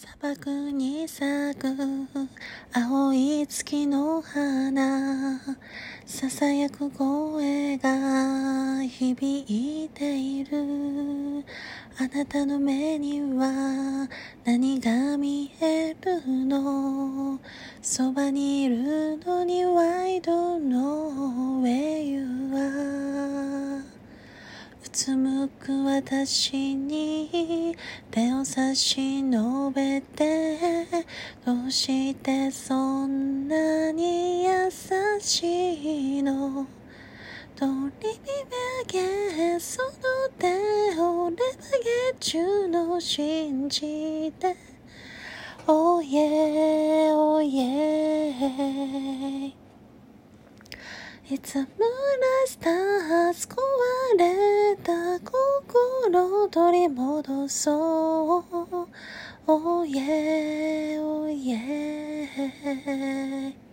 砂漠に咲く青い月の花ささやく声が響いている。あなたの目には何が見えるの？そばにいるのにはうつむく私に手を差し伸べてどうしてそんなに優しいの。取り上げその手を俺は月中の信じて。Oh yeah, oh yeah いつもらした取り戻そう。おいえ、おいえ。